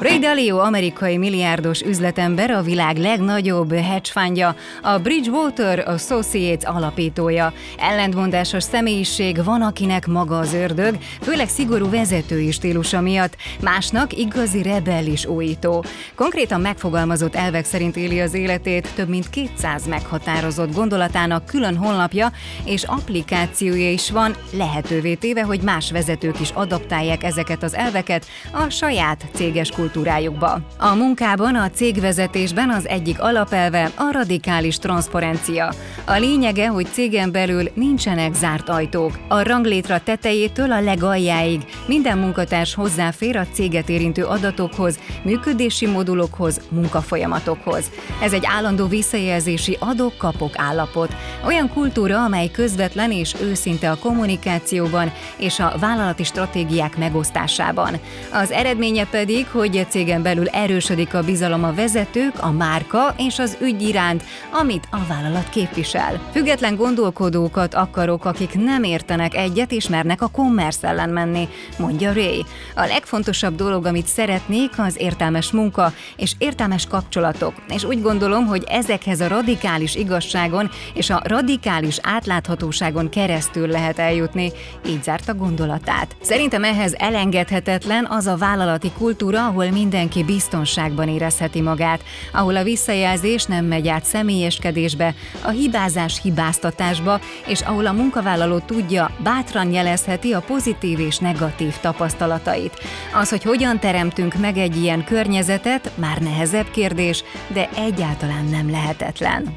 Ray Dalio amerikai milliárdos üzletember, a világ legnagyobb hedge a Bridgewater Associates alapítója. Ellentmondásos személyiség van, akinek maga az ördög, főleg szigorú vezetői stílusa miatt, másnak igazi rebellis újító. Konkrétan megfogalmazott elvek szerint éli az életét, több mint 200 meghatározott gondolatának külön honlapja és applikációja is van, lehetővé téve, hogy más vezetők is adaptálják ezeket az elveket a saját céges kultúrájukba. A munkában, a cégvezetésben az egyik alapelve a radikális transzparencia. A lényege, hogy cégen belül nincsenek zárt ajtók. A ranglétra tetejétől a legaljáig minden munkatárs hozzáfér a céget érintő adatokhoz, működési modulokhoz, munkafolyamatokhoz. Ez egy állandó visszajelzési adok-kapok állapot. Olyan kultúra, amely közvetlen és őszinte a kommunikációban és a vállalati stratégiák megosztásában. Az eredménye pedig, hogy egy cégen belül erősödik a bizalom a vezetők, a márka és az ügy iránt, amit a vállalat képvisel. Független gondolkodókat akarok, akik nem értenek egyet és mernek a commerce ellen menni, mondja Ray. A legfontosabb dolog, amit szeretnék, az értelmes munka és értelmes kapcsolatok. És úgy gondolom, hogy ezekhez a radikális igazságon és a radikális átláthatóságon keresztül lehet eljutni, így zárta gondolatát. Szerintem ehhez elengedhetetlen az a vállalati kultúra, ahol mindenki biztonságban érezheti magát, ahol a visszajelzés nem megy át személyeskedésbe, a hibázás hibáztatásba, és ahol a munkavállaló tudja, bátran jelezheti a pozitív és negatív tapasztalatait. Az, hogy hogyan teremtünk meg egy ilyen környezetet, már nehezebb kérdés, de egyáltalán nem lehetetlen.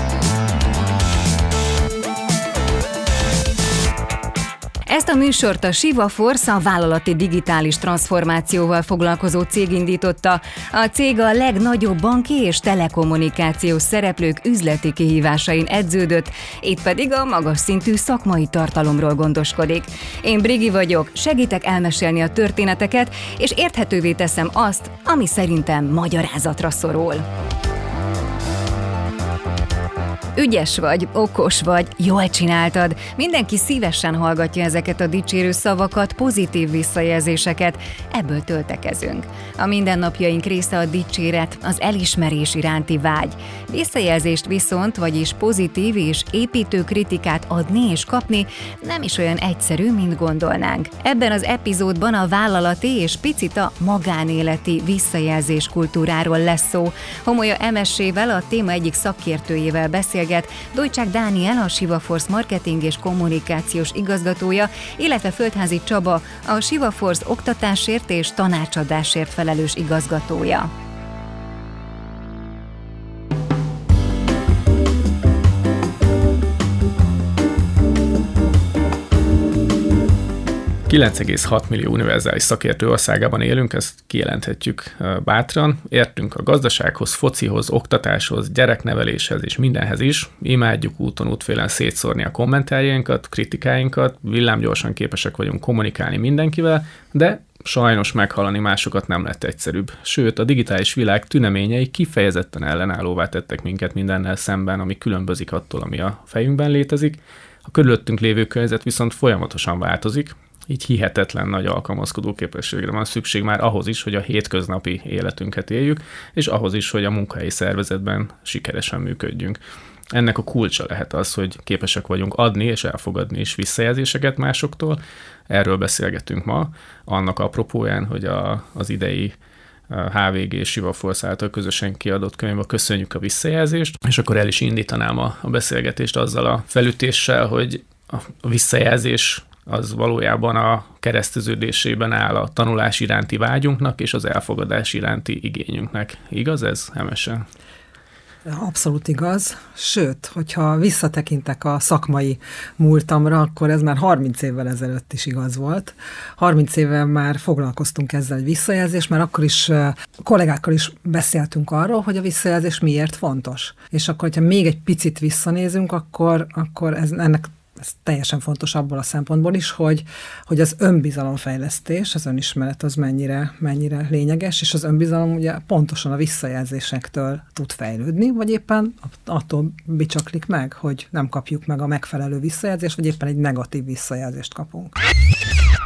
Ezt a műsort a Siva Force, a vállalati digitális transformációval foglalkozó cég indította. A cég a legnagyobb banki és telekommunikációs szereplők üzleti kihívásain edződött, itt pedig a magas szintű szakmai tartalomról gondoskodik. Én Brigi vagyok, segítek elmesélni a történeteket, és érthetővé teszem azt, ami szerintem magyarázatra szorul. Ügyes vagy, okos vagy, jól csináltad. Mindenki szívesen hallgatja ezeket a dicsérő szavakat, pozitív visszajelzéseket. Ebből töltekezünk. A mindennapjaink része a dicséret, az elismerés iránti vágy. Visszajelzést viszont, vagyis pozitív és építő kritikát adni és kapni nem is olyan egyszerű, mint gondolnánk. Ebben az epizódban a vállalati és picit a magánéleti visszajelzés kultúráról lesz szó. Homolya MSZ-vel a téma egyik szakértőjével beszél beszélget Dojcsák Dániel, a Siva Force marketing és kommunikációs igazgatója, illetve Földházi Csaba, a Siva Force oktatásért és tanácsadásért felelős igazgatója. 9,6 millió univerzális szakértő országában élünk, ezt kijelenthetjük bátran. Értünk a gazdasághoz, focihoz, oktatáshoz, gyerekneveléshez és mindenhez is. Imádjuk úton útfélen szétszórni a kommentárjainkat, kritikáinkat, villámgyorsan képesek vagyunk kommunikálni mindenkivel, de sajnos meghallani másokat nem lett egyszerűbb. Sőt, a digitális világ tüneményei kifejezetten ellenállóvá tettek minket mindennel szemben, ami különbözik attól, ami a fejünkben létezik. A körülöttünk lévő környezet viszont folyamatosan változik, így hihetetlen nagy alkalmazkodó képességre van szükség már ahhoz is, hogy a hétköznapi életünket éljük, és ahhoz is, hogy a munkahelyi szervezetben sikeresen működjünk. Ennek a kulcsa lehet az, hogy képesek vagyunk adni és elfogadni is visszajelzéseket másoktól. Erről beszélgetünk ma, annak apropóján, hogy a, az idei HVG és Siva Force által közösen kiadott könyvben köszönjük a visszajelzést, és akkor el is indítanám a, a beszélgetést azzal a felütéssel, hogy a visszajelzés az valójában a kereszteződésében áll a tanulás iránti vágyunknak és az elfogadás iránti igényünknek. Igaz ez, Hemesen? Abszolút igaz. Sőt, hogyha visszatekintek a szakmai múltamra, akkor ez már 30 évvel ezelőtt is igaz volt. 30 évvel már foglalkoztunk ezzel egy visszajelzés, mert akkor is kollégákkal is beszéltünk arról, hogy a visszajelzés miért fontos. És akkor, hogyha még egy picit visszanézünk, akkor, akkor ez, ennek ez teljesen fontos abból a szempontból is, hogy, hogy az önbizalomfejlesztés, az önismeret az mennyire, mennyire lényeges, és az önbizalom ugye pontosan a visszajelzésektől tud fejlődni, vagy éppen attól bicsaklik meg, hogy nem kapjuk meg a megfelelő visszajelzést, vagy éppen egy negatív visszajelzést kapunk.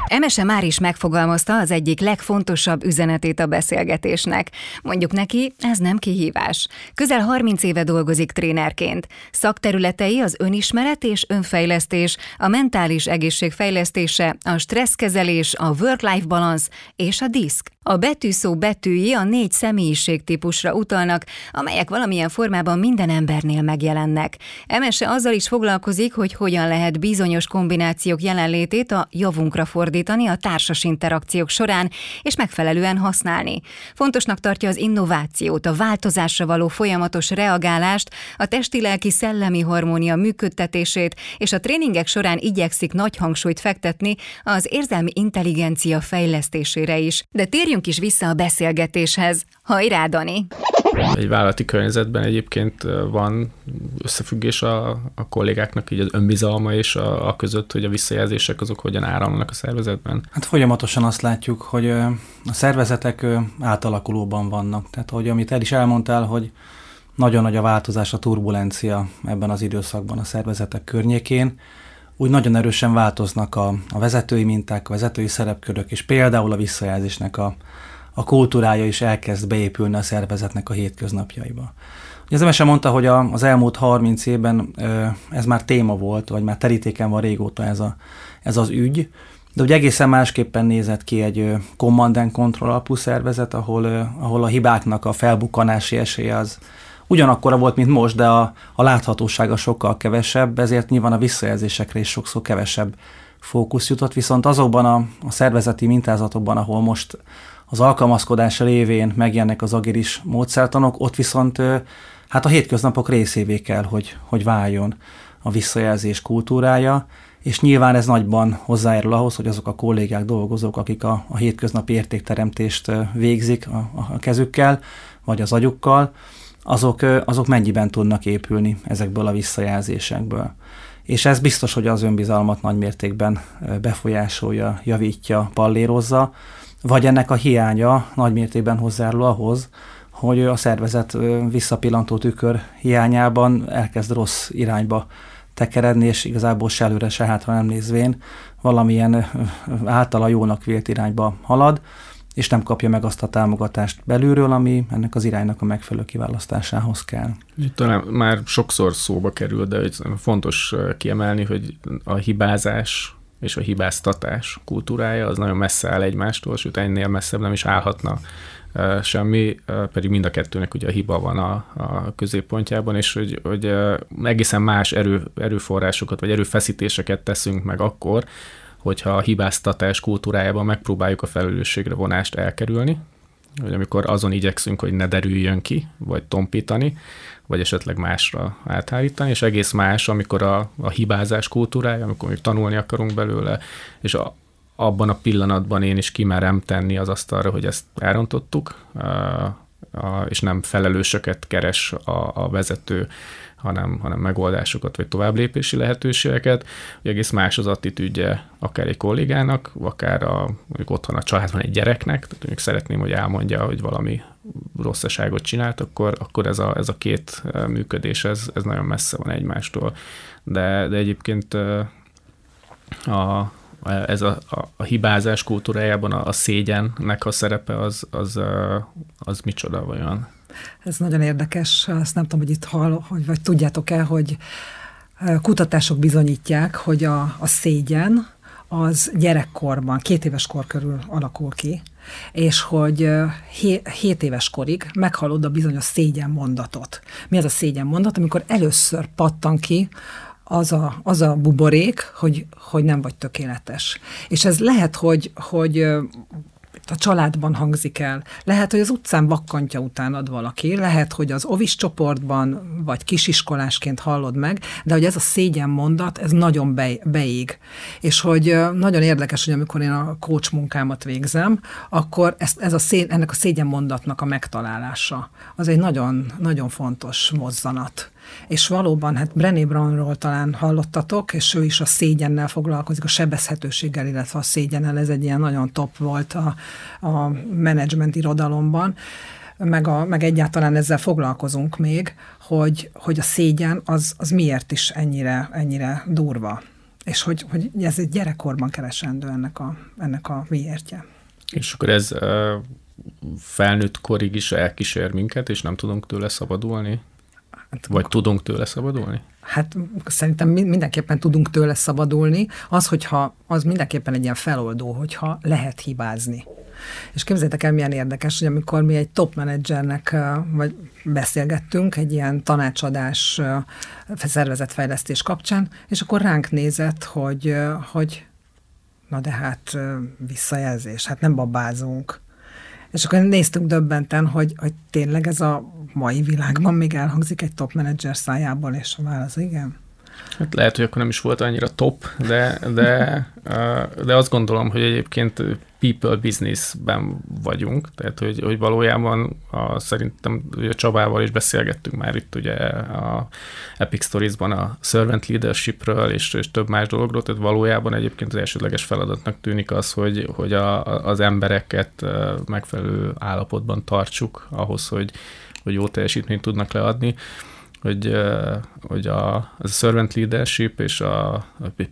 Emese már is megfogalmazta az egyik legfontosabb üzenetét a beszélgetésnek. Mondjuk neki, ez nem kihívás. Közel 30 éve dolgozik trénerként. Szakterületei az önismeret és önfejlesztés, a mentális egészség fejlesztése, a stresszkezelés, a work-life balance és a diszk. A betűszó betűi a négy személyiségtípusra utalnak, amelyek valamilyen formában minden embernél megjelennek. Emese azzal is foglalkozik, hogy hogyan lehet bizonyos kombinációk jelenlétét a javunkra fordítani a társas interakciók során, és megfelelően használni. Fontosnak tartja az innovációt, a változásra való folyamatos reagálást, a testi-lelki szellemi harmónia működtetését, és a tréningek során igyekszik nagy hangsúlyt fektetni az érzelmi intelligencia fejlesztésére is. De térjünk térjünk is vissza a beszélgetéshez. Hajrá, Dani! Egy vállalati környezetben egyébként van összefüggés a, a kollégáknak így az önbizalma és a, a között, hogy a visszajelzések azok hogyan áramlanak a szervezetben? Hát folyamatosan azt látjuk, hogy a szervezetek átalakulóban vannak. Tehát, hogy amit el is elmondtál, hogy nagyon nagy a változás, a turbulencia ebben az időszakban a szervezetek környékén, úgy nagyon erősen változnak a, a vezetői minták, a vezetői szerepkörök, és például a visszajelzésnek a, a kultúrája is elkezd beépülni a szervezetnek a hétköznapjaiba. Az MSE mondta, hogy a, az elmúlt 30 évben ez már téma volt, vagy már terítéken van régóta ez, a, ez az ügy, de ugye egészen másképpen nézett ki egy command and control alapú szervezet, ahol, ahol a hibáknak a felbukkanási esélye az, ugyanakkora volt, mint most, de a, a láthatósága sokkal kevesebb, ezért nyilván a visszajelzésekre is sokszor kevesebb fókusz jutott, viszont azokban a, a szervezeti mintázatokban, ahol most az alkalmazkodás révén megjelennek az agilis módszertanok, ott viszont hát a hétköznapok részévé kell, hogy, hogy váljon a visszajelzés kultúrája, és nyilván ez nagyban hozzájárul ahhoz, hogy azok a kollégák, dolgozók, akik a, a hétköznapi értékteremtést végzik a, a kezükkel, vagy az agyukkal, azok, azok mennyiben tudnak épülni ezekből a visszajelzésekből. És ez biztos, hogy az önbizalmat nagy mértékben befolyásolja, javítja, pallérozza, vagy ennek a hiánya nagy mértékben hozzárul ahhoz, hogy a szervezet visszapillantó tükör hiányában elkezd rossz irányba tekeredni, és igazából se előre, se hátra nem nézvén valamilyen általa jónak vélt irányba halad, és nem kapja meg azt a támogatást belülről, ami ennek az iránynak a megfelelő kiválasztásához kell. Talán már sokszor szóba kerül, de fontos kiemelni, hogy a hibázás és a hibáztatás kultúrája az nagyon messze áll egymástól, sőt ennél messzebb nem is állhatna semmi, pedig mind a kettőnek ugye a hiba van a, a középpontjában, és hogy, hogy egészen más erő, erőforrásokat vagy erőfeszítéseket teszünk meg akkor, hogyha a hibáztatás kultúrájában megpróbáljuk a felelősségre vonást elkerülni, hogy amikor azon igyekszünk, hogy ne derüljön ki, vagy tompítani, vagy esetleg másra áthárítani, és egész más, amikor a, a hibázás kultúrája, amikor még tanulni akarunk belőle, és a, abban a pillanatban én is kimerem tenni az asztalra, hogy ezt elrontottuk, és nem felelősöket keres a, a vezető hanem, hanem megoldásokat vagy továbblépési lehetőségeket. Ugye egész más az attitűdje akár egy kollégának, akár a, mondjuk otthon a családban egy gyereknek, tehát mondjuk szeretném, hogy elmondja, hogy valami rosszaságot csinált, akkor, akkor ez, a, ez a két működés, ez, ez nagyon messze van egymástól. De, de egyébként a, ez a, a, a hibázás kultúrájában a, a szégyennek a szerepe az, az, az micsoda vajon? Ez nagyon érdekes, azt nem tudom, hogy itt hall, hogy, vagy tudjátok-e, hogy kutatások bizonyítják, hogy a, a szégyen az gyerekkorban, két éves kor körül alakul ki, és hogy 7 éves korig meghallod a bizonyos szégyen mondatot. Mi az a szégyen mondat? Amikor először pattan ki az a, az a buborék, hogy, hogy nem vagy tökéletes. És ez lehet, hogy, hogy a családban hangzik el, lehet, hogy az utcán vakkantja utánad valaki, lehet, hogy az ovis csoportban, vagy kisiskolásként hallod meg, de hogy ez a szégyen mondat, ez nagyon be, beég. És hogy nagyon érdekes, hogy amikor én a coach munkámat végzem, akkor ez, ez a szé, ennek a szégyen mondatnak a megtalálása, az egy nagyon, nagyon fontos mozzanat. És valóban, hát Brené Brownról talán hallottatok, és ő is a szégyennel foglalkozik, a sebezhetőséggel, illetve a szégyennel, ez egy ilyen nagyon top volt a, a menedzsment irodalomban, meg, a, meg egyáltalán ezzel foglalkozunk még, hogy, hogy a szégyen az, az miért is ennyire, ennyire durva. És hogy, hogy ez egy gyerekkorban keresendő ennek a, ennek a miértje. És akkor ez felnőtt korig is elkísér minket, és nem tudunk tőle szabadulni? Hát, Vagy tudunk tőle szabadulni? Hát szerintem mindenképpen tudunk tőle szabadulni. Az, hogyha az mindenképpen egy ilyen feloldó, hogyha lehet hibázni. És képzeljétek el, milyen érdekes, hogy amikor mi egy top menedzsernek vagy beszélgettünk egy ilyen tanácsadás szervezetfejlesztés kapcsán, és akkor ránk nézett, hogy, hogy na de hát visszajelzés, hát nem babázunk. És akkor néztünk döbbenten, hogy, hogy tényleg ez a mai világban még elhangzik egy top menedzser szájából, és a válasz igen. Hát lehet, hogy akkor nem is volt annyira top, de, de, de azt gondolom, hogy egyébként people businessben vagyunk, tehát hogy, hogy valójában a, szerintem ugye Csabával is beszélgettünk már itt ugye a Epic Stories-ban a servant leadershipről és, és több más dologról, tehát valójában egyébként az elsődleges feladatnak tűnik az, hogy, hogy a, az embereket megfelelő állapotban tartsuk ahhoz, hogy, hogy jó teljesítményt tudnak leadni hogy, hogy a, a servant leadership és a, a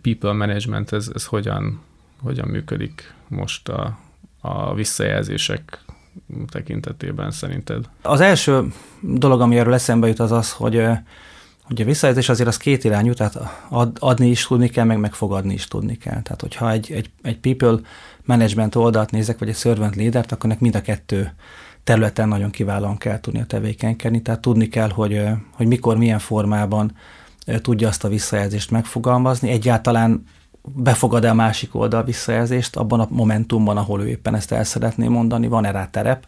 people management, ez, ez hogyan, hogyan működik most a, a visszajelzések tekintetében szerinted? Az első dolog, ami erről eszembe jut, az az, hogy hogy a visszajelzés azért az két irányú, tehát ad, adni is tudni kell, meg megfogadni is tudni kell. Tehát, hogyha egy, egy, egy people management oldalt nézek, vagy egy servant leader akkor nek mind a kettő területen nagyon kiválóan kell tudnia tevékenykedni, tehát tudni kell, hogy, hogy mikor, milyen formában tudja azt a visszajelzést megfogalmazni, egyáltalán befogad-e a másik oldal visszajelzést abban a momentumban, ahol ő éppen ezt el szeretné mondani, van-e rá terep,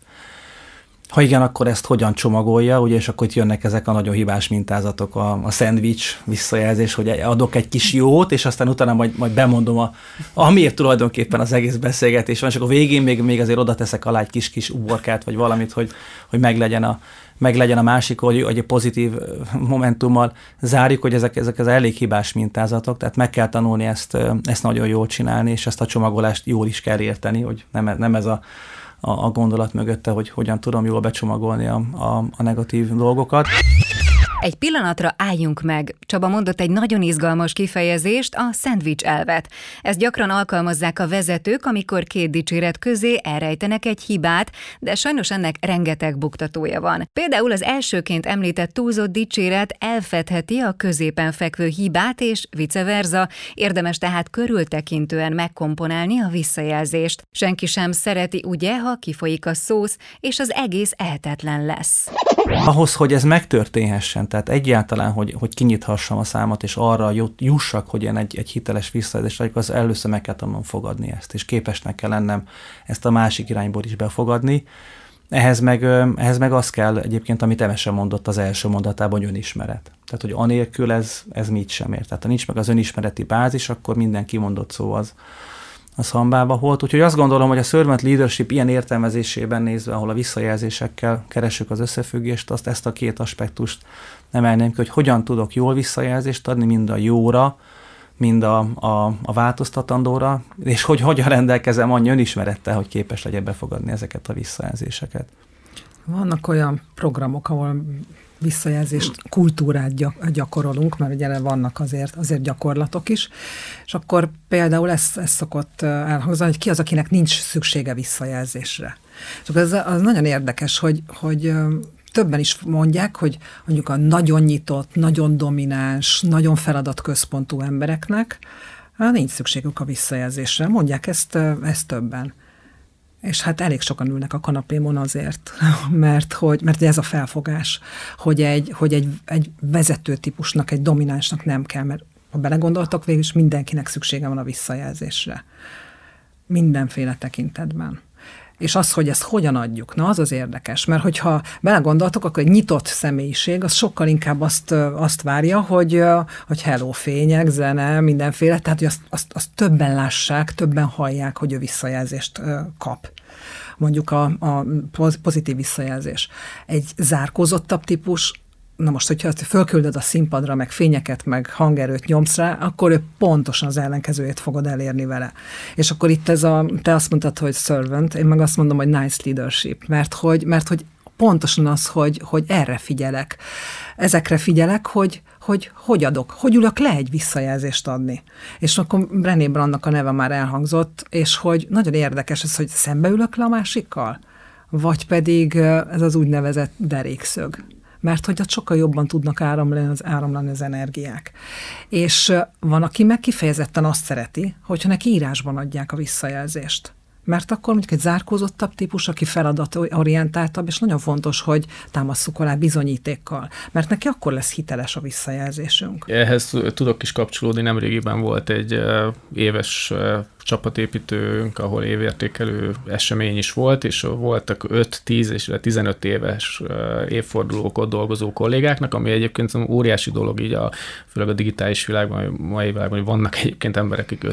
ha igen, akkor ezt hogyan csomagolja, ugye, és akkor itt jönnek ezek a nagyon hibás mintázatok, a, a szendvics visszajelzés, hogy adok egy kis jót, és aztán utána majd, majd bemondom, a, amiért tulajdonképpen az egész beszélgetés van, és akkor végén még, még azért oda teszek alá egy kis-kis uborkát, vagy valamit, hogy, hogy meglegyen a, meglegyen a másik, hogy, hogy egy pozitív momentummal zárjuk, hogy ezek, ezek az elég hibás mintázatok, tehát meg kell tanulni ezt, ezt nagyon jól csinálni, és ezt a csomagolást jól is kell érteni, hogy nem, nem ez a a, a gondolat mögötte, hogy hogyan tudom jól becsomagolni a, a, a negatív dolgokat. Egy pillanatra álljunk meg. Csaba mondott egy nagyon izgalmas kifejezést, a szendvics elvet. Ezt gyakran alkalmazzák a vezetők, amikor két dicséret közé elrejtenek egy hibát, de sajnos ennek rengeteg buktatója van. Például az elsőként említett túlzott dicséret elfedheti a középen fekvő hibát, és vice versa. Érdemes tehát körültekintően megkomponálni a visszajelzést. Senki sem szereti, ugye, ha kifolyik a szósz, és az egész eltetlen lesz. Ahhoz, hogy ez megtörténhessen, tehát egyáltalán, hogy, hogy kinyithassam a számat, és arra jussak, hogy én egy, egy hiteles visszajelzést vagyok, az először meg kell tanulnom fogadni ezt, és képesnek kell lennem ezt a másik irányból is befogadni. Ehhez meg, ehhez meg az kell egyébként, amit Emese mondott az első mondatában, hogy önismeret. Tehát, hogy anélkül ez, ez mit sem ér. Tehát, ha nincs meg az önismereti bázis, akkor minden kimondott szó az, az hambába volt. Úgyhogy azt gondolom, hogy a servant leadership ilyen értelmezésében nézve, ahol a visszajelzésekkel keresünk az összefüggést, azt ezt a két aspektust emelném ki, hogy hogyan tudok jól visszajelzést adni, mind a jóra, mind a, a, a változtatandóra, és hogy hogyan rendelkezem annyi önismerettel, hogy képes legyek befogadni ezeket a visszajelzéseket. Vannak olyan programok, ahol visszajelzést, kultúrát gyakorolunk, mert ugye vannak azért, azért gyakorlatok is, és akkor például ez, ez szokott elhangzani, hogy ki az, akinek nincs szüksége visszajelzésre. És akkor ez az nagyon érdekes, hogy, hogy többen is mondják, hogy mondjuk a nagyon nyitott, nagyon domináns, nagyon feladatközpontú embereknek nincs szükségük a visszajelzésre. Mondják ezt, ezt többen. És hát elég sokan ülnek a kanapémon azért, mert, hogy, mert ez a felfogás, hogy egy, hogy egy, egy vezető típusnak, egy dominánsnak nem kell, mert ha belegondoltak, végül is mindenkinek szüksége van a visszajelzésre. Mindenféle tekintetben. És az, hogy ezt hogyan adjuk, na az az érdekes, mert hogyha belegondoltok, akkor egy nyitott személyiség, az sokkal inkább azt, azt várja, hogy, hogy hello, fények, zene, mindenféle, tehát hogy azt, azt, azt többen lássák, többen hallják, hogy ő visszajelzést kap. Mondjuk a, a pozitív visszajelzés. Egy zárkózottabb típus na most, hogyha fölküldöd a színpadra, meg fényeket, meg hangerőt nyomsz rá, akkor ő pontosan az ellenkezőjét fogod elérni vele. És akkor itt ez a, te azt mondtad, hogy servant, én meg azt mondom, hogy nice leadership, mert hogy, mert hogy pontosan az, hogy, hogy erre figyelek. Ezekre figyelek, hogy, hogy hogy adok, hogy ülök le egy visszajelzést adni. És akkor Brené Brandnak a neve már elhangzott, és hogy nagyon érdekes ez, hogy szembe ülök le a másikkal, vagy pedig ez az úgynevezett derékszög mert hogy ott sokkal jobban tudnak áramlani az, áramlani az energiák. És van, aki meg kifejezetten azt szereti, hogyha neki írásban adják a visszajelzést mert akkor mondjuk egy zárkózottabb típus, aki feladatorientáltabb, és nagyon fontos, hogy támasszuk alá bizonyítékkal, mert neki akkor lesz hiteles a visszajelzésünk. Ehhez tudok is kapcsolódni, nemrégiben volt egy éves csapatépítőnk, ahol évértékelő esemény is volt, és voltak 5-10 és 15 éves évfordulók ott dolgozó kollégáknak, ami egyébként óriási dolog így a, főleg a digitális világban, mai világban, hogy vannak egyébként emberek, akik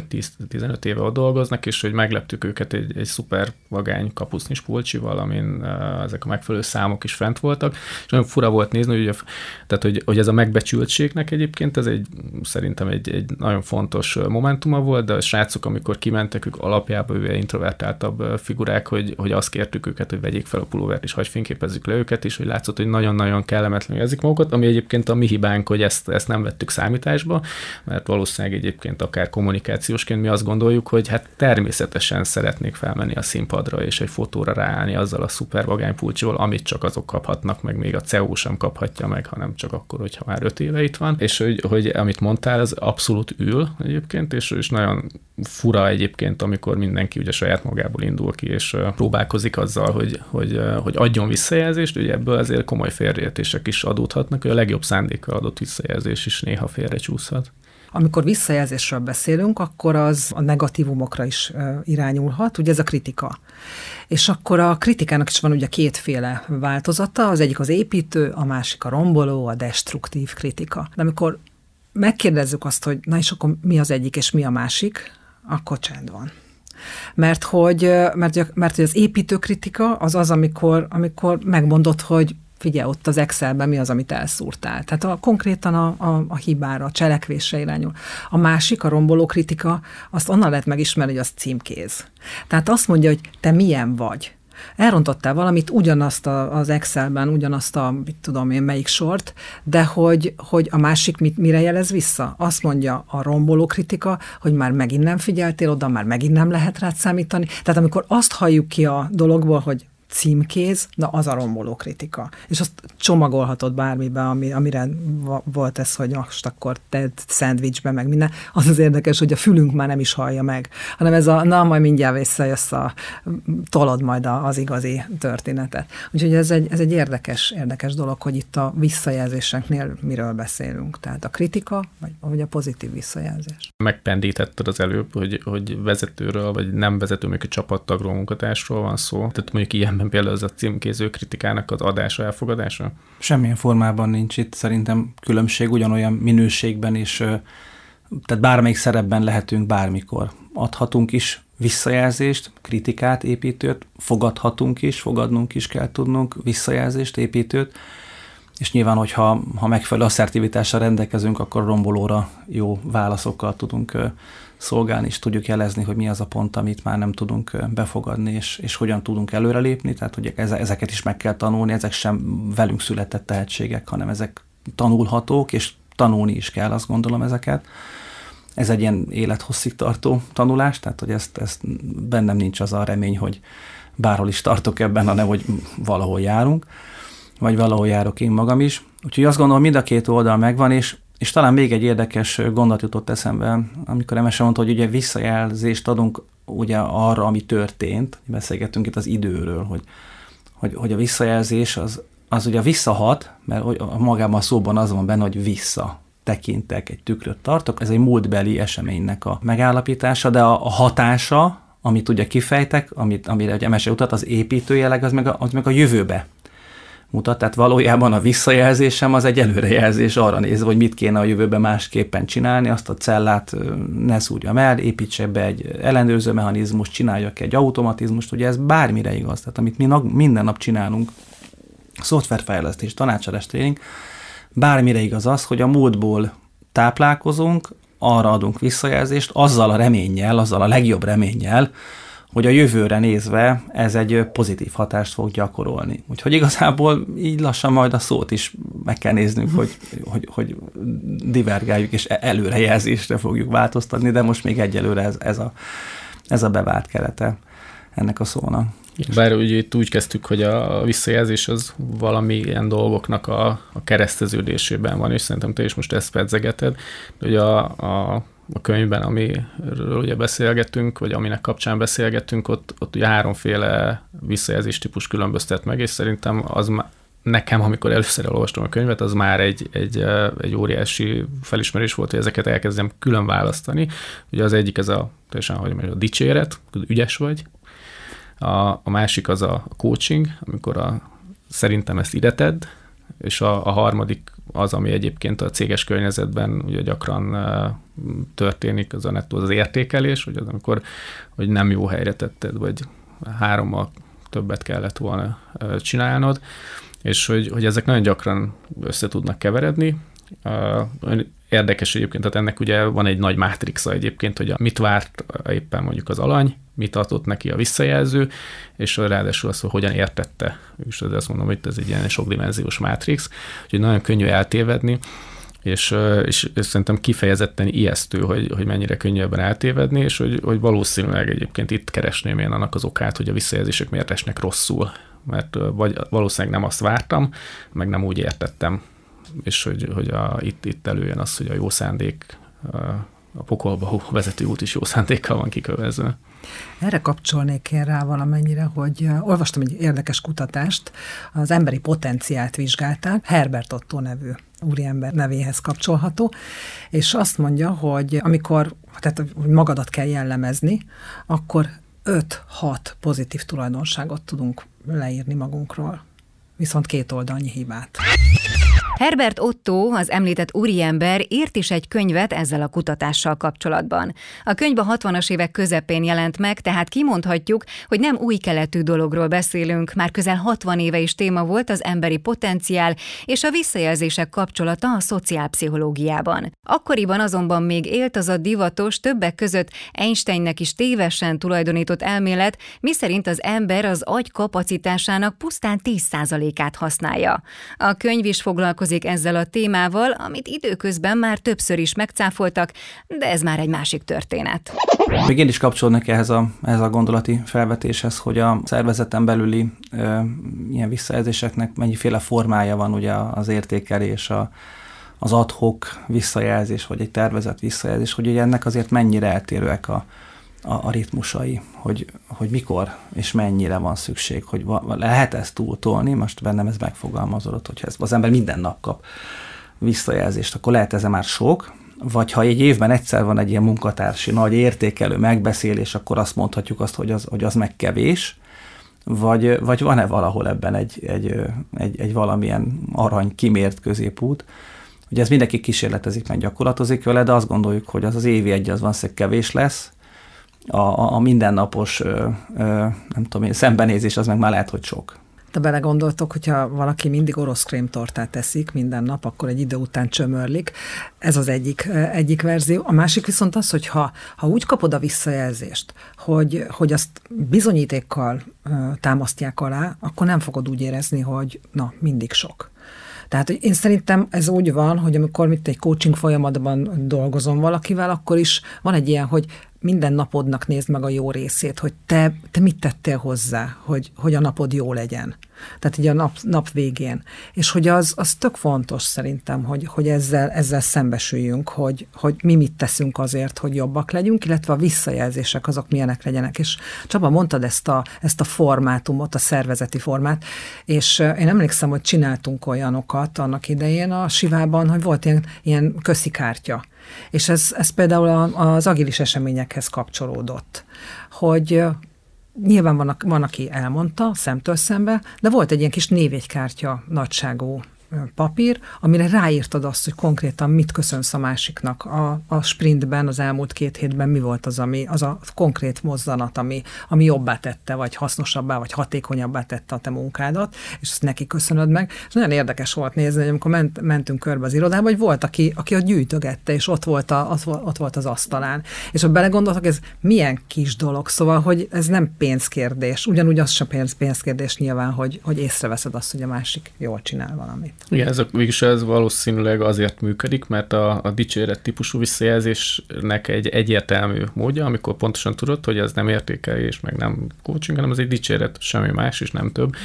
5-10-15 éve ott dolgoznak, és hogy megleptük őket egy, egy szuper vagány kapusznis pulcsival, amin ezek a megfelelő számok is fent voltak, és nagyon fura volt nézni, hogy, tehát, hogy, hogy ez a megbecsültségnek egyébként, ez egy, szerintem egy, egy nagyon fontos momentuma volt, de a srácok, amikor kimentek, ők alapjában ő introvertáltabb figurák, hogy, hogy azt kértük őket, hogy vegyék fel a pulóvert, és hagyj fényképezzük le őket, és hogy látszott, hogy nagyon-nagyon kellemetlenül érzik magukat, ami egyébként a mi hibánk, hogy ezt, ezt nem vettük számításba, mert valószínűleg egyébként akár kommunikációsként mi azt gondoljuk, hogy hát természetesen szeretnék felmenni a színpadra, és egy fotóra ráállni azzal a szuper pulcsival, amit csak azok kaphatnak, meg még a CEO sem kaphatja meg, hanem csak akkor, hogyha már öt éve itt van. És hogy, hogy amit mondtál, az abszolút ül egyébként, és, és nagyon fura egyébként, amikor mindenki ugye saját magából indul ki, és próbálkozik azzal, hogy, hogy, hogy adjon visszajelzést, ugye ebből azért komoly félreértések is adódhatnak, hogy a legjobb szándékkal adott visszajelzés is néha félrecsúszhat. Amikor visszajelzésről beszélünk, akkor az a negatívumokra is irányulhat, ugye ez a kritika. És akkor a kritikának is van ugye kétféle változata, az egyik az építő, a másik a romboló, a destruktív kritika. De amikor megkérdezzük azt, hogy na és akkor mi az egyik és mi a másik, akkor csend van. Mert hogy, mert, mert hogy az építőkritika az az, amikor, amikor megmondod, hogy figyelj, ott az Excelben mi az, amit elszúrtál. Tehát a, konkrétan a, a, a hibára, a cselekvésre irányul. A másik, a romboló kritika, azt onnan lehet megismerni, hogy az címkéz. Tehát azt mondja, hogy te milyen vagy elrontottál valamit, ugyanazt a, az Excelben, ugyanazt a, mit tudom én, melyik sort, de hogy, hogy a másik mit, mire jelez vissza? Azt mondja a romboló kritika, hogy már megint nem figyeltél oda, már megint nem lehet rád számítani. Tehát amikor azt halljuk ki a dologból, hogy címkéz, na az a romboló kritika. És azt csomagolhatod bármibe, ami, amire volt ez, hogy most akkor te szendvicsbe, meg minden. Az az érdekes, hogy a fülünk már nem is hallja meg, hanem ez a, na majd mindjárt visszajössz a, tolod majd az igazi történetet. Úgyhogy ez egy, ez egy érdekes, érdekes dolog, hogy itt a visszajelzéseknél miről beszélünk. Tehát a kritika, vagy, vagy a pozitív visszajelzés. Megpendítetted az előbb, hogy, hogy vezetőről, vagy nem vezető, még egy csapattagról, munkatársról van szó. Tehát mondjuk ilyen esetben például az a címkéző kritikának az adása, elfogadása? Semmilyen formában nincs itt szerintem különbség, ugyanolyan minőségben is, tehát bármelyik szerepben lehetünk bármikor. Adhatunk is visszajelzést, kritikát, építőt, fogadhatunk is, fogadnunk is kell tudnunk visszajelzést, építőt, és nyilván, hogyha ha megfelelő asszertivitással rendelkezünk, akkor rombolóra jó válaszokkal tudunk szolgálni, és tudjuk jelezni, hogy mi az a pont, amit már nem tudunk befogadni, és, és hogyan tudunk előrelépni, tehát hogy ezeket is meg kell tanulni, ezek sem velünk született tehetségek, hanem ezek tanulhatók, és tanulni is kell, azt gondolom ezeket. Ez egy ilyen élethosszig tartó tanulás, tehát hogy ezt, ezt bennem nincs az a remény, hogy bárhol is tartok ebben, hanem hogy valahol járunk, vagy valahol járok én magam is. Úgyhogy azt gondolom, mind a két oldal megvan, és és talán még egy érdekes gondot jutott eszembe, amikor Emese mondta, hogy ugye visszajelzést adunk ugye arra, ami történt, beszélgettünk itt az időről, hogy, hogy, hogy a visszajelzés az, az ugye visszahat, mert magában a szóban az van benne, hogy vissza tekintek, egy tükröt tartok, ez egy múltbeli eseménynek a megállapítása, de a, a hatása amit ugye kifejtek, amit, amire egy MSE utat, az építőjeleg, az meg a, az meg a jövőbe mutat. Tehát valójában a visszajelzésem az egy előrejelzés arra nézve, hogy mit kéne a jövőben másképpen csinálni, azt a cellát ne szúrjam el, építse be egy ellenőrző mechanizmus, csináljak egy automatizmust, ugye ez bármire igaz. Tehát amit mi minden nap csinálunk, szoftverfejlesztés, tanácsadás tréning, bármire igaz az, hogy a múltból táplálkozunk, arra adunk visszajelzést, azzal a reménnyel, azzal a legjobb reménnyel, hogy a jövőre nézve ez egy pozitív hatást fog gyakorolni. Úgyhogy igazából így lassan majd a szót is meg kell néznünk, hogy, hogy, hogy divergáljuk és e- előrejelzésre fogjuk változtatni, de most még egyelőre ez, ez, a, ez a bevált kerete ennek a szónak. Bár ugye itt úgy kezdtük, hogy a visszajelzés az valamilyen dolgoknak a, a kereszteződésében van, és szerintem te is most ezt pedzegeted, hogy a, a, a könyvben, amiről ugye beszélgetünk, vagy aminek kapcsán beszélgetünk, ott, ott ugye háromféle visszajelzés típus különböztet meg, és szerintem az nekem, amikor először elolvastam a könyvet, az már egy, egy, egy óriási felismerés volt, hogy ezeket elkezdem külön választani. Ugye az egyik ez a, teljesen, hogy mondjam, a dicséret, ügyes vagy, a, a másik az a coaching, amikor a, szerintem ezt ide tedd, és a, a harmadik az, ami egyébként a céges környezetben ugye gyakran történik, az a az értékelés, hogy az amikor hogy nem jó helyre tetted, vagy hárommal többet kellett volna csinálnod, és hogy, hogy ezek nagyon gyakran össze tudnak keveredni. Érdekes egyébként, tehát ennek ugye van egy nagy mátrixa egyébként, hogy mit várt éppen mondjuk az alany, mit adott neki a visszajelző, és ráadásul az, hogy hogyan értette. És azt mondom, hogy ez egy ilyen sokdimenziós mátrix, úgyhogy nagyon könnyű eltévedni, és, és, szerintem kifejezetten ijesztő, hogy, hogy mennyire könnyű ebben eltévedni, és hogy, hogy valószínűleg egyébként itt keresném én annak az okát, hogy a visszajelzések miért esnek rosszul, mert vagy valószínűleg nem azt vártam, meg nem úgy értettem, és hogy, hogy a, itt, itt előjön az, hogy a jó szándék, a pokolba vezető út is jó szándékkal van kikövezve. Erre kapcsolnék én rá valamennyire, hogy olvastam egy érdekes kutatást, az emberi potenciált vizsgálták, Herbert Otto nevű úriember nevéhez kapcsolható, és azt mondja, hogy amikor tehát, magadat kell jellemezni, akkor 5-6 pozitív tulajdonságot tudunk leírni magunkról, viszont két oldalnyi hibát. Herbert Otto, az említett úriember írt is egy könyvet ezzel a kutatással kapcsolatban. A könyv a 60-as évek közepén jelent meg, tehát kimondhatjuk, hogy nem új keletű dologról beszélünk, már közel 60 éve is téma volt az emberi potenciál és a visszajelzések kapcsolata a szociálpszichológiában. Akkoriban azonban még élt az a divatos, többek között Einsteinnek is tévesen tulajdonított elmélet, miszerint az ember az agy kapacitásának pusztán 10%-át használja. A könyv is foglalkozik foglalkozik ezzel a témával, amit időközben már többször is megcáfoltak, de ez már egy másik történet. Még én is kapcsolnak ehhez a, ehhez a gondolati felvetéshez, hogy a szervezeten belüli ö, ilyen visszajelzéseknek mennyiféle formája van ugye az értékelés, a, az adhok visszajelzés, vagy egy tervezett visszajelzés, hogy ugye ennek azért mennyire eltérőek a, a, a ritmusai, hogy, hogy mikor és mennyire van szükség, hogy va, lehet ezt túltolni, most bennem ez megfogalmazódott, hogy ez, az ember minden nap kap visszajelzést, akkor lehet ez már sok, vagy ha egy évben egyszer van egy ilyen munkatársi nagy értékelő megbeszélés, akkor azt mondhatjuk azt, hogy az, hogy az meg kevés, vagy, vagy van-e valahol ebben egy, egy, egy, egy valamilyen arany kimért középút, Ugye ez mindenki kísérletezik, meg gyakorlatozik vele, de azt gondoljuk, hogy az az évi egy az van kevés lesz, a, a mindennapos, ö, ö, nem tudom én, szembenézés az meg már lehet, hogy sok. De belegondoltok, hogyha valaki mindig orosz krémtortát teszik minden nap, akkor egy idő után csömörlik. Ez az egyik, egyik verzió. A másik viszont az, hogy ha, ha úgy kapod a visszajelzést, hogy, hogy azt bizonyítékkal támasztják alá, akkor nem fogod úgy érezni, hogy na, mindig sok. Tehát én szerintem ez úgy van, hogy amikor mit egy coaching folyamatban dolgozom valakivel, akkor is van egy ilyen, hogy minden napodnak nézd meg a jó részét, hogy te, te mit tettél hozzá, hogy, hogy a napod jó legyen. tehát így a nap, nap végén. És hogy az, az tök fontos szerintem, hogy, hogy ezzel, ezzel szembesüljünk, hogy, hogy mi mit teszünk azért, hogy jobbak legyünk, illetve a visszajelzések azok milyenek legyenek. És Csaba, mondtad ezt a, ezt a formátumot, a szervezeti formát, és én emlékszem, hogy csináltunk olyanokat annak idején a Sivában, hogy volt ilyen, ilyen köszikártya. És ez, ez például az agilis eseményekhez kapcsolódott, hogy Nyilván van, van, aki elmondta szemtől szembe, de volt egy ilyen kis névjegykártya nagyságú papír, amire ráírtad azt, hogy konkrétan mit köszönsz a másiknak. A, a sprintben, az elmúlt két hétben mi volt az, ami, az a konkrét mozzanat, ami, ami jobbá tette, vagy hasznosabbá, vagy hatékonyabbá tette a te munkádat, és ezt neki köszönöd meg. És nagyon érdekes volt nézni, hogy amikor ment, mentünk körbe az irodába, hogy volt, aki, aki a gyűjtögette, és ott volt, a, ott volt az asztalán. És ha belegondoltak, ez milyen kis dolog, szóval, hogy ez nem pénzkérdés. Ugyanúgy az sem pénz, pénzkérdés nyilván, hogy, hogy észreveszed azt, hogy a másik jól csinál valamit. Igen, ez, végülis ez valószínűleg azért működik, mert a, a dicséret típusú visszajelzésnek egy egyértelmű módja, amikor pontosan tudod, hogy ez nem értékelés, meg nem coaching, hanem az egy dicséret, semmi más, és nem több.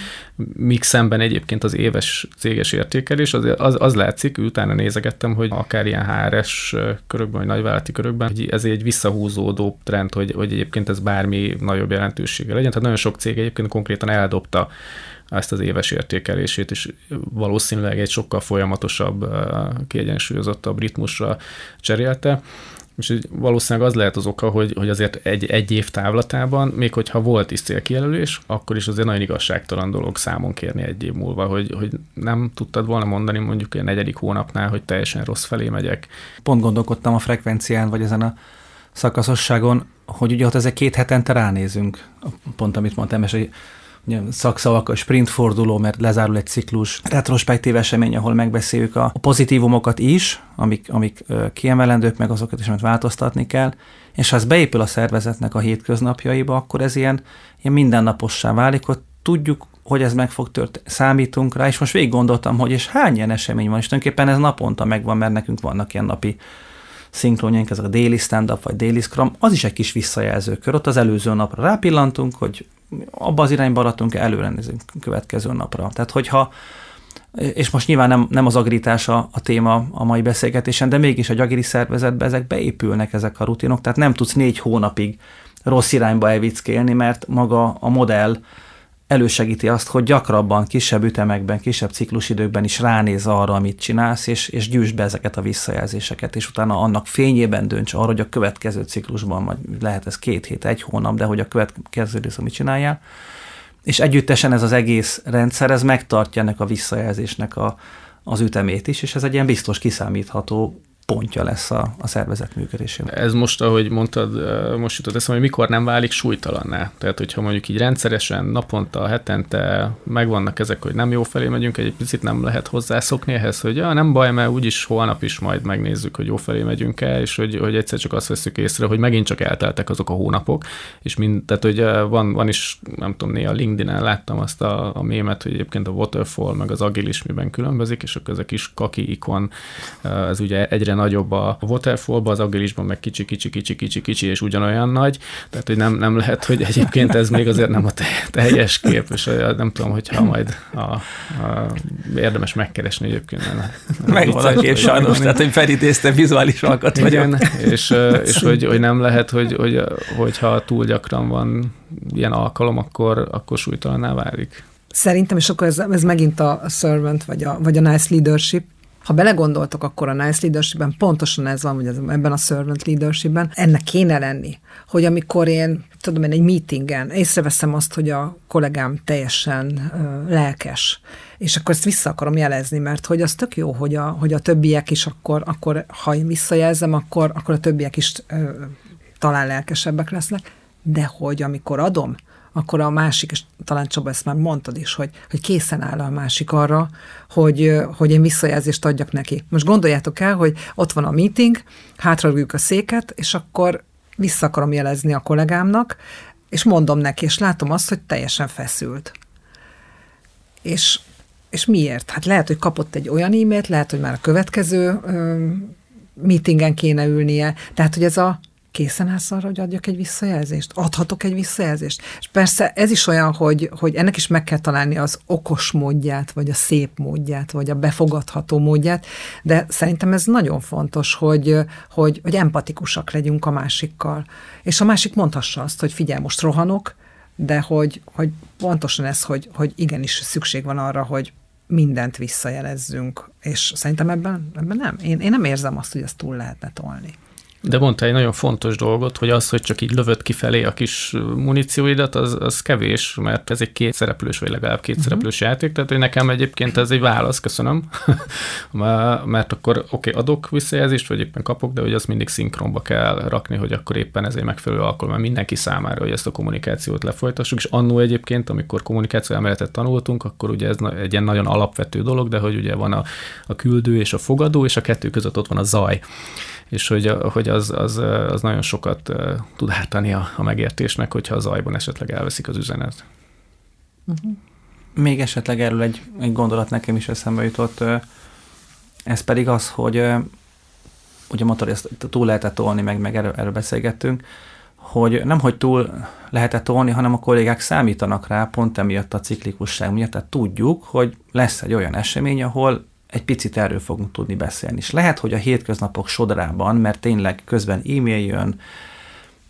Míg szemben egyébként az éves céges értékelés, az, az, az látszik, utána nézegettem, hogy akár ilyen HRS körökben, vagy nagyvállalati körökben, hogy ez egy visszahúzódó trend, hogy, hogy egyébként ez bármi nagyobb jelentősége legyen. Tehát nagyon sok cég egyébként konkrétan eldobta ezt az éves értékelését, és valószínűleg egy sokkal folyamatosabb, kiegyensúlyozottabb ritmusra cserélte. És valószínűleg az lehet az oka, hogy, hogy azért egy, egy év távlatában, még hogyha volt is célkijelölés, akkor is azért nagyon igazságtalan dolog számon kérni egy év múlva, hogy, hogy nem tudtad volna mondani mondjuk egy negyedik hónapnál, hogy teljesen rossz felé megyek. Pont gondolkodtam a frekvencián, vagy ezen a szakaszosságon, hogy ugye ott ezek két hetente ránézünk, pont amit mondtam, és hogy szakszavak, a sprint forduló, mert lezárul egy ciklus, retrospektív esemény, ahol megbeszéljük a pozitívumokat is, amik, amik kiemelendők, meg azokat is, amit változtatni kell, és ha ez beépül a szervezetnek a hétköznapjaiba, akkor ez ilyen, ilyen mindennapossá válik, hogy tudjuk, hogy ez meg fog történni, számítunk rá, és most végig gondoltam, hogy és hány ilyen esemény van, és tulajdonképpen ez naponta megvan, mert nekünk vannak ilyen napi szinkronjaink, ez a déli stand-up vagy déli scrum, az is egy kis visszajelzőkör. Ott az előző napra rápillantunk, hogy abba az irányba aradtunk, előre nézünk következő napra. Tehát, hogyha és most nyilván nem, nem az agilitás a, a téma a mai beszélgetésen, de mégis a agilis szervezetbe ezek beépülnek ezek a rutinok, tehát nem tudsz négy hónapig rossz irányba elvickélni, mert maga a modell elősegíti azt, hogy gyakrabban, kisebb ütemekben, kisebb ciklusidőkben is ránéz arra, amit csinálsz, és, és gyűjtsd be ezeket a visszajelzéseket, és utána annak fényében dönts arra, hogy a következő ciklusban, vagy lehet ez két hét, egy hónap, de hogy a következő időszak mit csináljál. És együttesen ez az egész rendszer, ez megtartja ennek a visszajelzésnek a, az ütemét is, és ez egy ilyen biztos kiszámítható pontja lesz a, a szervezet működésének. Ez most, ahogy mondtad, most jutott eszembe, hogy mikor nem válik súlytalanná. Tehát, hogyha mondjuk így rendszeresen, naponta, hetente megvannak ezek, hogy nem jó felé megyünk, egy picit nem lehet hozzászokni ehhez, hogy ja, nem baj, mert úgyis holnap is majd megnézzük, hogy jó felé megyünk el, és hogy, hogy egyszer csak azt veszük észre, hogy megint csak elteltek azok a hónapok, és mind, tehát, hogy van, van is, nem tudom, néha LinkedIn-en láttam azt a, a mémet, hogy egyébként a waterfall meg az agilis miben különbözik, és akkor ez a kis kaki ikon, ez ugye egyre nagyobb a waterfallban, az agilisban meg kicsi, kicsi, kicsi, kicsi, kicsi, és ugyanolyan nagy. Tehát, hogy nem, nem lehet, hogy egyébként ez még azért nem a teljes kép, és nem tudom, hogyha majd a, a, érdemes megkeresni egyébként. Megvan a kép sajnos, tehát, hogy felidézte vizuális alkat Igen, és, és hogy, hogy nem lehet, hogy, hogy, hogyha túl gyakran van ilyen alkalom, akkor, akkor súlytalanná válik. Szerintem, és akkor ez, ez megint a servant, vagy a, vagy a nice leadership, ha belegondoltok, akkor a nice leadershipben pontosan ez van, hogy ebben a servant leadershipben, ennek kéne lenni, hogy amikor én, tudom én, egy meetingen észreveszem azt, hogy a kollégám teljesen uh, lelkes, és akkor ezt vissza akarom jelezni, mert hogy az tök jó, hogy a, hogy a többiek is akkor, akkor ha én visszajelzem, akkor, akkor a többiek is uh, talán lelkesebbek lesznek, de hogy amikor adom, akkor a másik, és talán Csaba ezt már mondtad is, hogy, hogy készen áll a másik arra, hogy, hogy én visszajelzést adjak neki. Most gondoljátok el, hogy ott van a meeting, hátrarúgjuk a széket, és akkor vissza akarom jelezni a kollégámnak, és mondom neki, és látom azt, hogy teljesen feszült. És, és miért? Hát lehet, hogy kapott egy olyan e-mailt, lehet, hogy már a következő ö, meetingen kéne ülnie. Tehát, hogy ez a készen állsz arra, hogy adjak egy visszajelzést? Adhatok egy visszajelzést? És persze ez is olyan, hogy, hogy ennek is meg kell találni az okos módját, vagy a szép módját, vagy a befogadható módját, de szerintem ez nagyon fontos, hogy, hogy, hogy empatikusak legyünk a másikkal. És a másik mondhassa azt, hogy figyelj, most rohanok, de hogy, hogy pontosan ez, hogy, hogy igenis szükség van arra, hogy mindent visszajelezzünk, és szerintem ebben, ebben nem. Én, én nem érzem azt, hogy ezt túl lehetne tolni. De mondta egy nagyon fontos dolgot, hogy az, hogy csak így lövöd kifelé a kis munícióidat, az, az kevés, mert ez egy két szereplős, vagy legalább két uh-huh. szereplős játék, tehát hogy nekem egyébként ez egy válasz, köszönöm, mert akkor oké, okay, adok visszajelzést, vagy éppen kapok, de hogy az mindig szinkronba kell rakni, hogy akkor éppen ez egy megfelelő alkalom mindenki számára, hogy ezt a kommunikációt lefolytassuk, és annó egyébként, amikor kommunikáció elméletet tanultunk, akkor ugye ez egy ilyen nagyon alapvető dolog, de hogy ugye van a, a küldő és a fogadó, és a kettő között ott van a zaj és hogy, hogy az, az, az nagyon sokat tud ártani a, a megértésnek, hogyha az zajban esetleg elveszik az üzenet. Uh-huh. Még esetleg erről egy, egy gondolat nekem is eszembe jutott, ez pedig az, hogy ugye motor ezt túl lehetett tolni, meg, meg erről, erről beszélgettünk, hogy nem, hogy túl lehetett tolni, hanem a kollégák számítanak rá pont emiatt a ciklikusság miatt, tehát tudjuk, hogy lesz egy olyan esemény, ahol egy picit erről fogunk tudni beszélni. És lehet, hogy a hétköznapok sodrában, mert tényleg közben e-mail jön,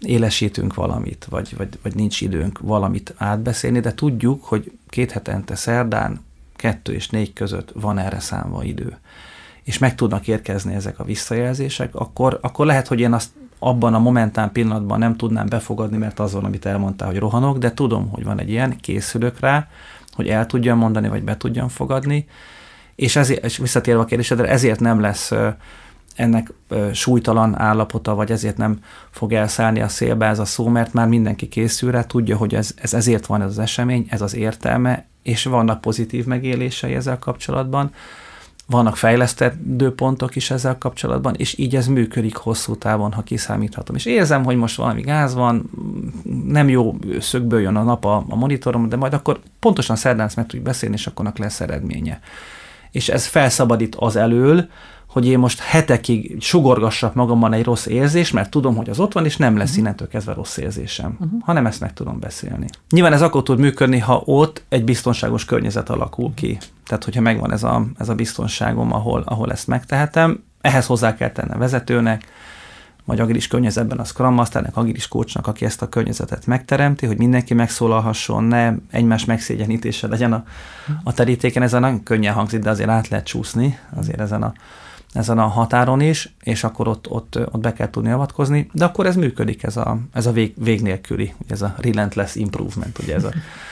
élesítünk valamit, vagy, vagy, vagy nincs időnk valamit átbeszélni, de tudjuk, hogy két hetente szerdán kettő és négy között van erre számva idő. És meg tudnak érkezni ezek a visszajelzések, akkor, akkor lehet, hogy én azt abban a momentán pillanatban nem tudnám befogadni, mert az van, amit elmondtál, hogy rohanok, de tudom, hogy van egy ilyen, készülök rá, hogy el tudjam mondani, vagy be tudjam fogadni, és, ezért, és visszatérve a kérdésedre, ezért nem lesz ennek súlytalan állapota, vagy ezért nem fog elszállni a szélbe ez a szó, mert már mindenki készül rá, tudja, hogy ez, ez ezért van ez az esemény, ez az értelme, és vannak pozitív megélései ezzel kapcsolatban, vannak fejlesztő pontok is ezzel kapcsolatban, és így ez működik hosszú távon, ha kiszámíthatom. És érzem, hogy most valami gáz van, nem jó szögből jön a nap a, a monitorom, de majd akkor pontosan szerdán meg tudjuk beszélni, és akkor lesz eredménye és ez felszabadít az elől, hogy én most hetekig sugorgassak magamban egy rossz érzés, mert tudom, hogy az ott van, és nem lesz uh-huh. innentől kezdve rossz érzésem, uh-huh. hanem ezt meg tudom beszélni. Nyilván ez akkor tud működni, ha ott egy biztonságos környezet alakul ki. Tehát, hogyha megvan ez a, ez a biztonságom, ahol, ahol ezt megtehetem, ehhez hozzá kell tennem vezetőnek, vagy agilis környezetben a Scrum Masternek, agilis coachnak, aki ezt a környezetet megteremti, hogy mindenki megszólalhasson, ne egymás megszégyenítése legyen a, a terítéken. Ez nagyon könnyen hangzik, de azért át lehet csúszni azért ezen a ezen a határon is, és akkor ott, ott, ott be kell tudni avatkozni, de akkor ez működik, ez a, ez a vég, vég nélküli, ez a relentless improvement, ugye ez a...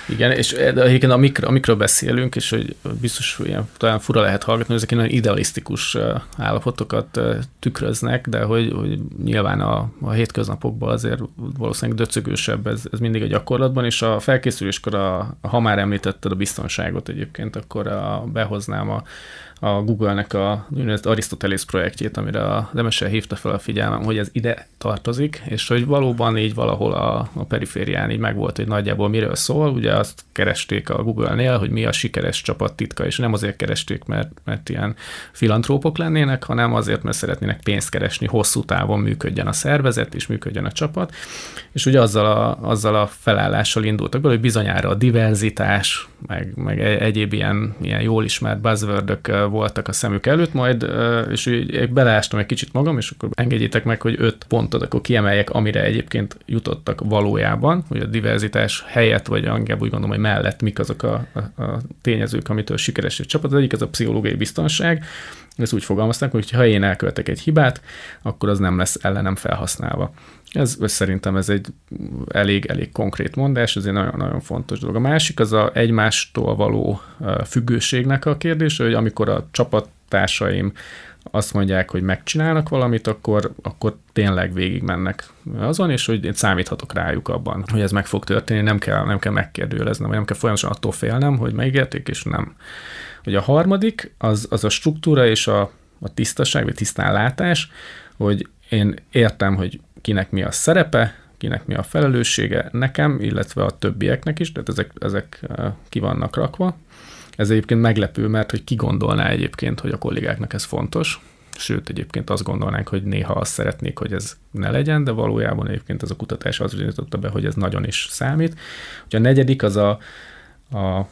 Igen, és egyébként amikről, amikről beszélünk, és hogy biztos ilyen, talán fura lehet hallgatni, hogy ezek nagyon idealisztikus állapotokat tükröznek, de hogy, hogy nyilván a, a hétköznapokban azért valószínűleg döcögősebb ez, ez mindig a gyakorlatban, és a felkészüléskor, a, ha már említetted a biztonságot egyébként, akkor a, behoznám a a Google-nek a Aristoteles projektjét, amire a MSL hívta fel a figyelmem, hogy ez ide tartozik, és hogy valóban így valahol a, a periférián így megvolt, hogy nagyjából miről szól. Ugye azt keresték a Google-nél, hogy mi a sikeres csapat titka, és nem azért keresték, mert, mert ilyen filantrópok lennének, hanem azért, mert szeretnének pénzt keresni, hosszú távon működjen a szervezet, és működjön a csapat. És ugye azzal a, azzal a felállással indultak be, hogy bizonyára a diverzitás, meg, meg egyéb ilyen, ilyen jól ismert buzzwordök voltak a szemük előtt, majd, és úgy beleástam egy kicsit magam, és akkor engedjétek meg, hogy öt pontot akkor kiemeljek, amire egyébként jutottak valójában, hogy a diverzitás helyett, vagy inkább úgy gondolom, hogy mellett mik azok a, a, a tényezők, amitől sikeres egy csapat. Az egyik az a pszichológiai biztonság, ezt úgy fogalmazták, hogy ha én elkövetek egy hibát, akkor az nem lesz ellenem felhasználva. Ez, ez szerintem ez egy elég, elég konkrét mondás, ez egy nagyon, nagyon fontos dolog. A másik az a egymástól való függőségnek a kérdése, hogy amikor a csapattársaim azt mondják, hogy megcsinálnak valamit, akkor, akkor tényleg végigmennek azon, és hogy én számíthatok rájuk abban, hogy ez meg fog történni, nem kell, nem kell megkérdőjeleznem, nem kell folyamatosan attól félnem, hogy megígérték, és nem. Hogy a harmadik, az, az a struktúra és a, a tisztaság, vagy tisztánlátás, hogy én értem, hogy kinek mi a szerepe, kinek mi a felelőssége nekem, illetve a többieknek is, tehát ezek, ezek ki vannak rakva. Ez egyébként meglepő, mert hogy ki gondolná egyébként, hogy a kollégáknak ez fontos. Sőt, egyébként azt gondolnánk, hogy néha azt szeretnék, hogy ez ne legyen, de valójában egyébként ez a kutatás az bizonyította be, hogy ez nagyon is számít. Ugye a negyedik az a, a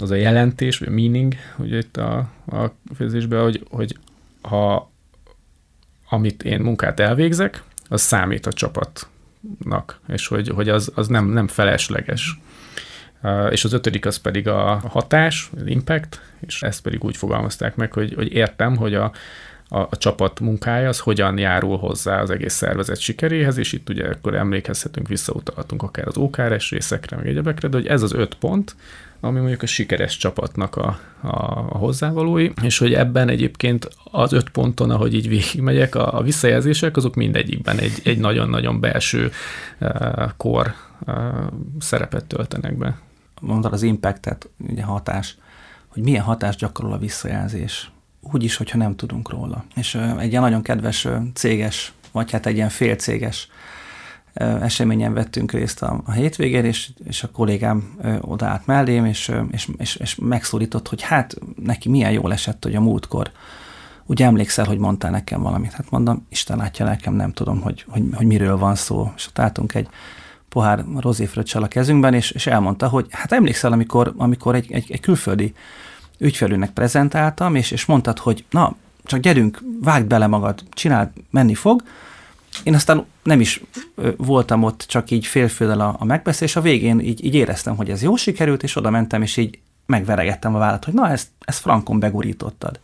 az a jelentés, vagy a meaning, hogy itt a, a főzésben, hogy, hogy ha amit én munkát elvégzek, az számít a csapatnak, és hogy, hogy az, az nem, nem felesleges. És az ötödik az pedig a hatás, az impact, és ezt pedig úgy fogalmazták meg, hogy, hogy értem, hogy a, a, a csapat munkája az hogyan járul hozzá az egész szervezet sikeréhez, és itt ugye akkor emlékezhetünk, visszautalhatunk akár az OKRS részekre, meg egyebekre, de hogy ez az öt pont, ami mondjuk a sikeres csapatnak a, a, a hozzávalói, és hogy ebben egyébként az öt ponton, ahogy így végigmegyek, a, a visszajelzések azok mindegyikben egy, egy nagyon-nagyon belső uh, kor uh, szerepet töltenek be. Mondtad az impactet, ugye hatás, hogy milyen hatást gyakorol a visszajelzés. Úgy is, hogyha nem tudunk róla. És uh, egy ilyen nagyon kedves uh, céges, vagy hát egy ilyen félcéges eseményen vettünk részt a, a hétvégén, és, és a kollégám odaállt mellém, és, és, és, és megszólított, hogy hát neki milyen jól esett, hogy a múltkor úgy emlékszel, hogy mondtál nekem valamit. Hát mondom, Isten látja lelkem, nem tudom, hogy, hogy, hogy miről van szó. És ott álltunk egy pohár rozéfröccsel a kezünkben, és, és elmondta, hogy hát emlékszel, amikor, amikor egy, egy, egy külföldi ügyfelőnek prezentáltam, és, és mondtad, hogy na, csak gyerünk, vágd bele magad, csináld, menni fog, én aztán nem is voltam ott, csak így félfőddel a, a megbeszélés, a végén így, így éreztem, hogy ez jó sikerült, és oda mentem, és így megveregettem a vállat, hogy na, ezt, ezt frankon begurítottad.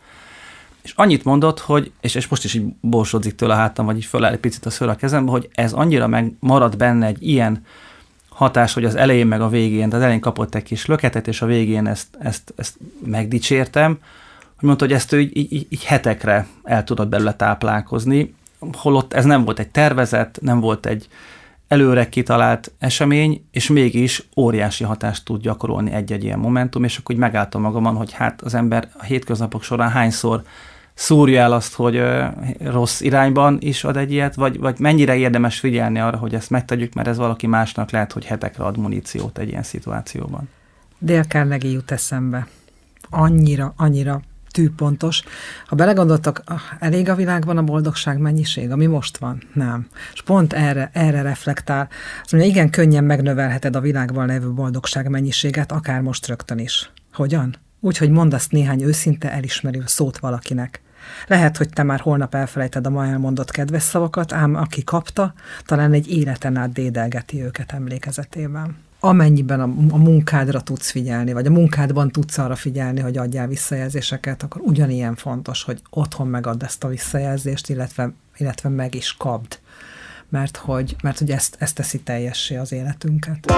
És annyit mondott, hogy, és, és most is így borsodzik tőle a hátam, vagy így föláll egy picit a szőr a kezembe, hogy ez annyira megmaradt benne egy ilyen hatás, hogy az elején meg a végén, de az elején kapott egy kis löketet, és a végén ezt, ezt, ezt megdicsértem, hogy mondta, hogy ezt ő így, így, így hetekre el tudott belőle táplálkozni, holott ez nem volt egy tervezet, nem volt egy előre kitalált esemény, és mégis óriási hatást tud gyakorolni egy-egy ilyen momentum, és akkor úgy megálltam magamon, hogy hát az ember a hétköznapok során hányszor szúrja el azt, hogy ö, rossz irányban is ad egy ilyet, vagy, vagy mennyire érdemes figyelni arra, hogy ezt megtegyük, mert ez valaki másnak lehet, hogy hetekre ad muníciót egy ilyen szituációban. Dél Carnegie jut eszembe. Annyira, annyira tűpontos. Ha belegondoltak, ah, elég a világban a boldogság mennyiség, ami most van? Nem. És pont erre, erre reflektál. Azt mondja, igen, könnyen megnövelheted a világban levő boldogság mennyiséget, akár most rögtön is. Hogyan? Úgy, hogy mondasz néhány őszinte elismerő szót valakinek. Lehet, hogy te már holnap elfelejted a ma elmondott kedves szavakat, ám aki kapta, talán egy életen át dédelgeti őket emlékezetében amennyiben a, a munkádra tudsz figyelni, vagy a munkádban tudsz arra figyelni, hogy adjál visszajelzéseket, akkor ugyanilyen fontos, hogy otthon megadd ezt a visszajelzést, illetve, illetve meg is kapd. Mert hogy, mert hogy ezt, ezt teszi teljessé az életünket.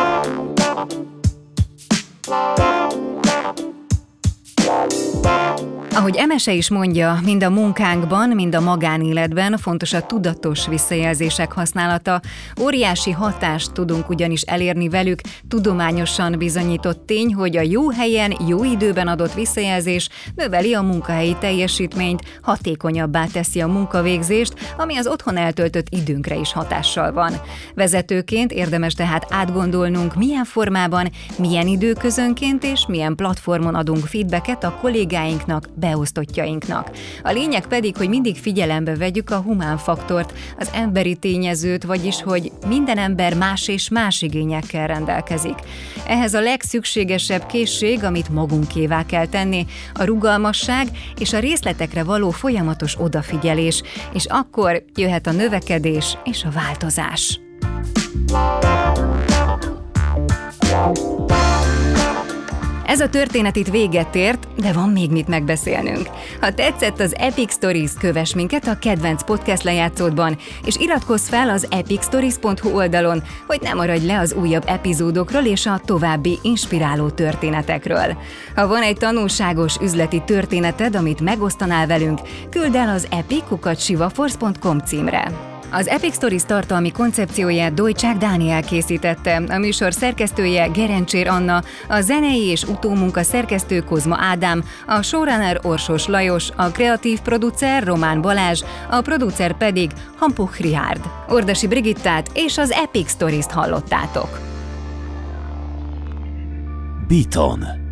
Ahogy Emese is mondja, mind a munkánkban, mind a magánéletben fontos a tudatos visszajelzések használata. Óriási hatást tudunk ugyanis elérni velük, tudományosan bizonyított tény, hogy a jó helyen, jó időben adott visszajelzés növeli a munkahelyi teljesítményt, hatékonyabbá teszi a munkavégzést, ami az otthon eltöltött időnkre is hatással van. Vezetőként érdemes tehát átgondolnunk, milyen formában, milyen időközönként és milyen platformon adunk feedbacket a kollégáinknak, beosztottjainknak. A lényeg pedig, hogy mindig figyelembe vegyük a humán faktort, az emberi tényezőt, vagyis, hogy minden ember más és más igényekkel rendelkezik. Ehhez a legszükségesebb készség, amit magunkévá kell tenni, a rugalmasság és a részletekre való folyamatos odafigyelés, és akkor jöhet a növekedés és a változás. Ez a történet itt véget ért, de van még mit megbeszélnünk. Ha tetszett az Epic Stories, kövess minket a kedvenc podcast lejátszódban, és iratkozz fel az epicstories.hu oldalon, hogy ne maradj le az újabb epizódokról és a további inspiráló történetekről. Ha van egy tanulságos üzleti történeted, amit megosztanál velünk, küld el az epic.sivaforce.com címre. Az Epic Stories tartalmi koncepcióját Dojcsák Dániel készítette, a műsor szerkesztője Gerencsér Anna, a zenei és utómunka szerkesztő Kozma Ádám, a showrunner Orsos Lajos, a kreatív producer Román Balázs, a producer pedig Hampuch Richard. Ordasi Brigittát és az Epic Stories-t hallottátok. Beaton